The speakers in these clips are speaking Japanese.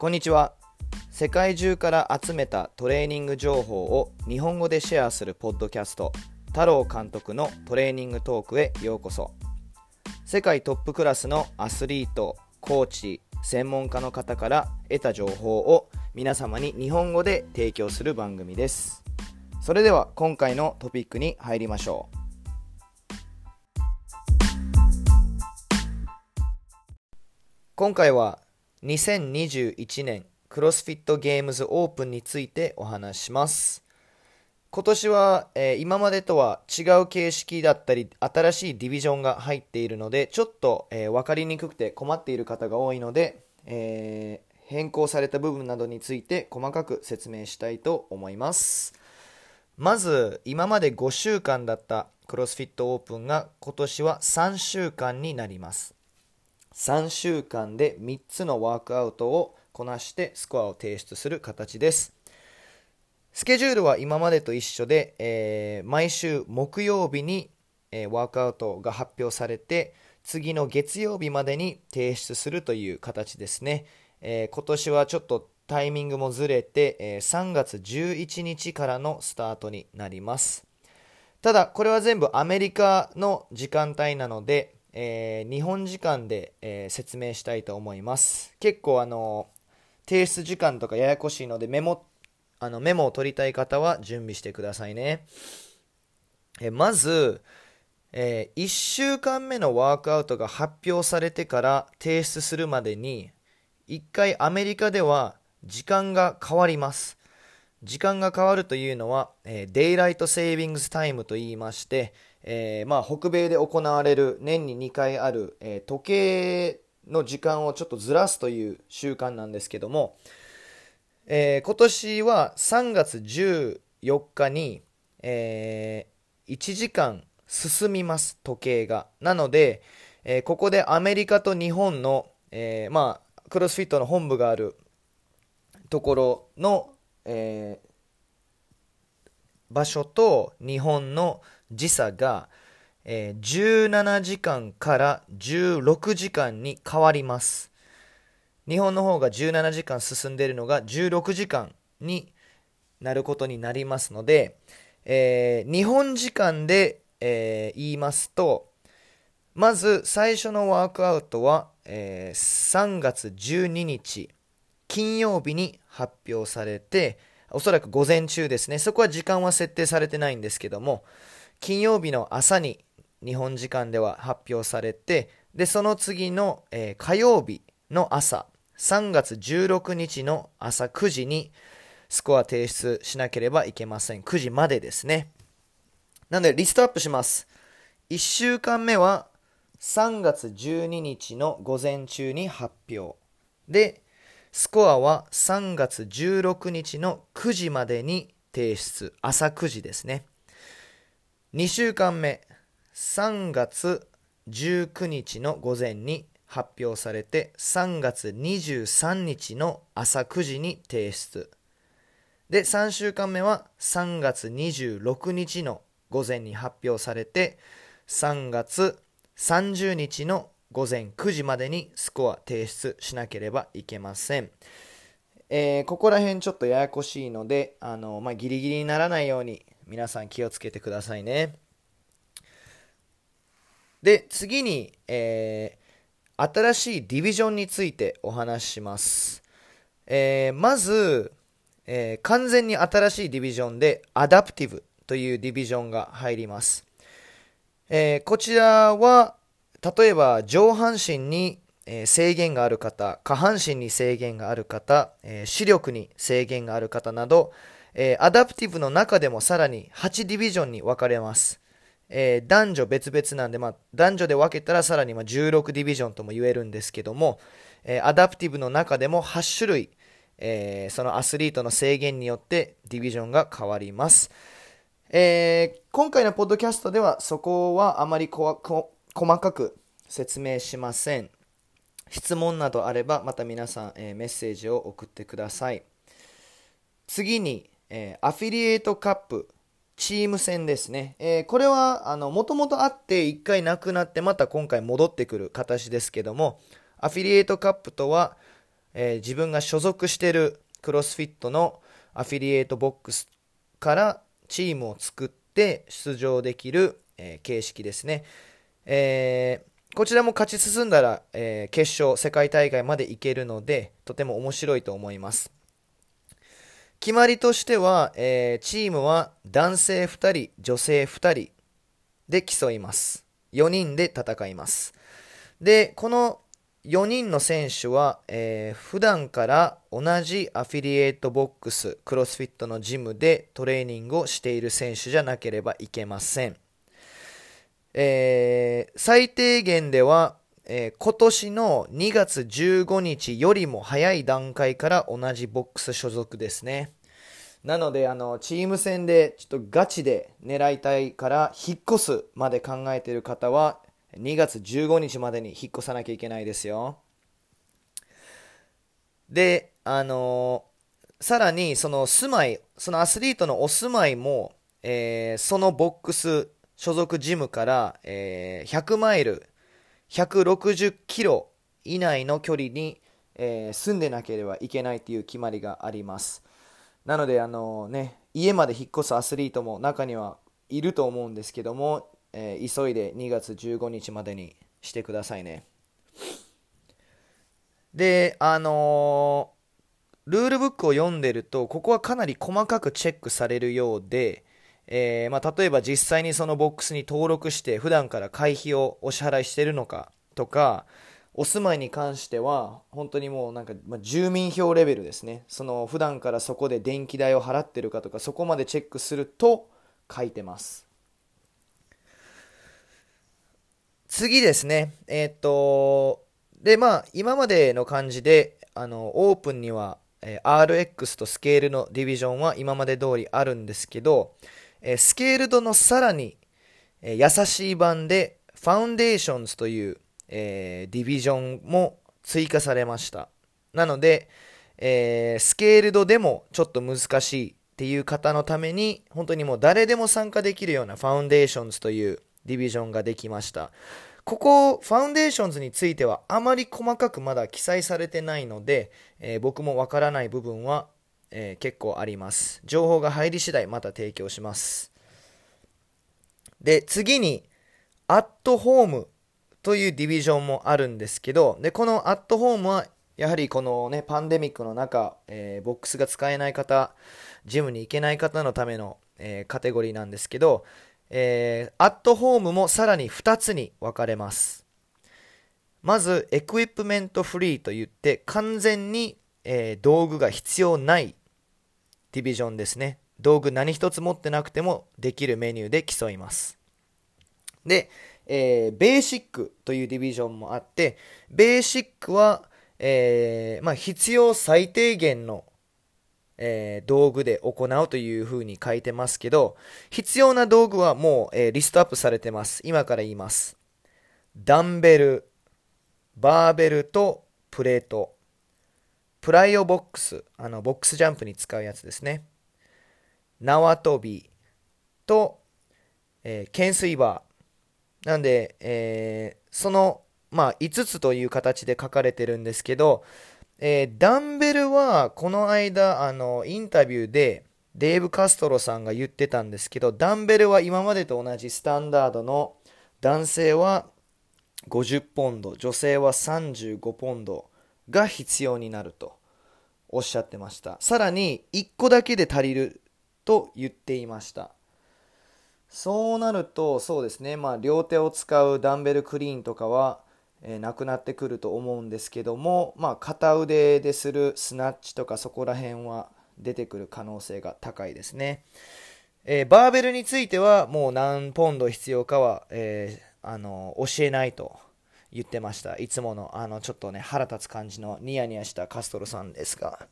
こんにちは。世界中から集めたトレーニング情報を日本語でシェアするポッドキャスト太郎監督のトレーニングトークへようこそ。世界トップクラスのアスリートコーチ専門家の方から得た情報を皆様に日本語で提供する番組です。それでは今回のトピックに入りましょう。今回は2021年クロスフィットゲームズオープンについてお話します。今年は、えー、今までとは違う形式だったり新しいディビジョンが入っているのでちょっと、えー、分かりにくくて困っている方が多いので、えー、変更された部分などについて細かく説明したいと思います。まず今まで5週間だったクロスフィットオープンが今年は3週間になります。3週間で3つのワークアウトをこなしてスコアを提出する形です。スケジュールは今までと一緒で、えー、毎週木曜日に、えー、ワークアウトが発表されて次の月曜日までに提出するという形ですね、えー、今年はちょっとタイミングもずれて、え3月11日からのスタートになります。ただこれは全部アメリカの時間帯なのでえー、日本時間で、えー、説明したいと思います。結構あの提出時間とかややこしいのでメモあのメモを取りたい方は準備してくださいね。えまず、えー、1週間目のワークアウトが発表されてから提出するまでに1回アメリカでは時間が変わります。時間が変わるというのは、えー、 daylight savings time と言いまして、えー、まあ、北米で行われる年に2回ある、えー、時計の時間をちょっとずらすという習慣なんですけども、えー、今年は3月14日に、え、1時間進みます時計が。なので、え、ここでアメリカと日本の、え、まあクロスフィットの本部があるところの、えー、場所と日本の時差が、えー、17時間から16時間に変わります。日本の方が17時間進んでいるのが16時間になることになりますので、えー、日本時間で、えー、言いますと、まず最初のワークアウトは、えー、3月12日金曜日に発表されて、おそらく午前中ですね。そこは時間は設定されてないんですけども、金曜日の朝に日本時間では発表されてでその次の、えー、火曜日の朝3月16日の朝9時にスコア提出しなければいけません。9時までですね。なのでリストアップします。1週間目は3月12日の午前中に発表。でスコアは3月16日の9時までに提出。朝9時ですね。2週間目3月19日の午前に発表されて3月23日の朝9時に提出。で3週間目は3月26日の午前に発表されて3月30日の午前9時までにスコア提出しなければいけません、えー、ここら辺ちょっとややこしいのであの、まあ、ギリギリにならないように皆さん気をつけてくださいね。で、次に、えー、新しいディビジョンについてお話しします。えー、まず、えー、完全に新しいディビジョンでアダプティブというディビジョンが入ります。えこちらは、例えば上半身に制限がある方、下半身に制限がある方、視力に制限がある方など、 adaptive の中でもさらに8ディビジョンに分かれます。男女別々なんで、まあ、男女で分けたらさらに16ディビジョンとも言えるんですけども、 adaptive の中でも8種類、そのアスリートの制限によってディビジョンが変わります。え今回のポッドキャストではそこはあまり細かく説明しません。質問などあればまた皆さん、えメッセージを送ってください。次に、えー、アフィリエイトカップチーム戦ですね。えー、これは、あの、もともとあって1回なくなってまた今回戻ってくる形ですけども、アフィリエイトカップとは、え自分が所属してるクロスフィットのアフィリエイトボックスからチームを作って出場できる、え形式ですね。えーこちらも勝ち進んだら、えー決勝、世界大会まで行けるので、とても面白いと思います。決まりとしては、えーチームは男性2人、女性2人で競います。4人で戦います。で、この4人の選手は、えー普段から同じアフィリエイトボックス、クロスフィットのジムでトレーニングをしている選手じゃなければいけません。えー最低限では、えー今年の2月15日よりも早い段階から同じボックス所属ですね。なので、あの、チーム戦でちょっとガチで狙いたいから引っ越すまで考えている方は、2月15日までに引っ越さなきゃいけないですよ。で、あのさらに、その住まい、そのアスリートのお住まいも、えーそのボックス所属ジムから、えー100マイル、160キロ以内の距離に、えー住んでなければいけないという決まりがあります。なので、あのね、家まで引っ越すアスリートも中にはいると思うんですけども、えー急いで2月15日までにしてくださいね。で、あのールールブックを読んでると、ここはかなり細かくチェックされるようで、えーまあ、例えば実際にそのボックスに登録して普段から会費をお支払いしてるのかとかお住まいに関しては本当にもうなんか、まあ、住民票レベルですね。その普段からそこで電気代を払ってるかとかそこまでチェックすると書いてます。次ですね。えーっとでまあ今までの感じであのオープンにはえー RX と scaled のディビジョンは今まで通りあるんですけど、え scaled のさらに、え優しい版で foundations という、えーディビジョンも追加されました。なので、えー scaled でもちょっと難しいっていう方のために本当にもう誰でも参加できるような foundations というディビジョンができました。ここ、ファウンデーションズについてはあまり細かくまだ記載されてないので、えー僕もわからない部分は、えー結構あります。情報が入り次第また提供します。で、次に、アットホームというディビジョンもあるんですけど、で、このアットホームは、やはりこのね、パンデミックの中、えーボックスが使えない方、ジムに行けない方のための、えーカテゴリーなんですけど、えーアットホームもさらに2つに分かれます。まず、エクイプメントフリーといって、完全に、え道具が必要ないディビジョンですね。道具何一つ持ってなくてもできるメニューで競います。で、えーベーシックというディビジョンもあって、ベーシックは、えーまあ、必要最低限の、えー道具で行うというふうに書いてますけど、必要な道具はもう、えリストアップされてます。今から言います。ダンベル、バーベルとプレート、プライオボックス、あのボックスジャンプに使うやつですね。縄跳びと、えー懸垂バー。なんで、えーその、まあ、5つという形で書かれてるんですけど、えーダンベルはこの間あのインタビューでデーブ・カストロさんが言ってたんですけどダンベルは今までと同じスタンダードの男性は50ポンド女性は35ポンドが必要になるとおっしゃってました。さらに1個だけで足りると言っていました。そうなるとそうですね。まあ両手を使うダンベルクリーンとかはえーなくなってくると思うんですけども、まあ、片腕でするスナッチとかそこら辺は出てくる可能性が高いですね、えーバーベルについてはもう何ポンド必要かは、えーあの教えないと言ってました。いつものあのちょっとね腹立つ感じのニヤニヤしたカストロさんですが。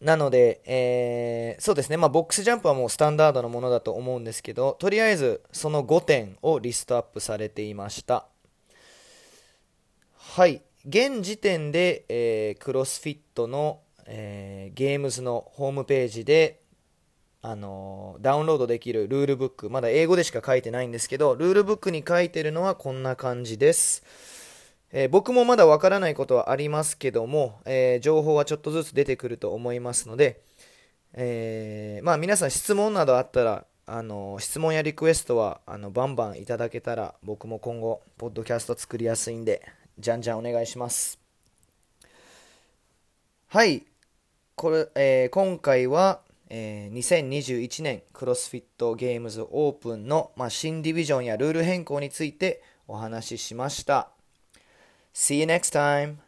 なので、えーそうですね、まあ、ボックスジャンプはもうスタンダードのものだと思うんですけど、とりあえずその5点をリストアップされていました。はい、現時点で、えークロスフィットの、えーゲームズのホームページで、あのダウンロードできるルールブック、まだ英語でしか書いてないんですけど、ルールブックに書いてるのはこんな感じです。えー、僕もまだわからないことはありますけども、えー、情報はちょっとずつ出てくると思いますので、えー、まあ皆さん質問などあったら、あの質問やリクエストはあのバンバンいただけたら僕も今後ポッドキャスト作りやすいんでじゃんじゃんお願いしますはいこれ、え、今回は、えー、2021年クロスフィットゲームズオープンの、まあ、新ディビジョンやルール変更についてお話ししました。See you next time!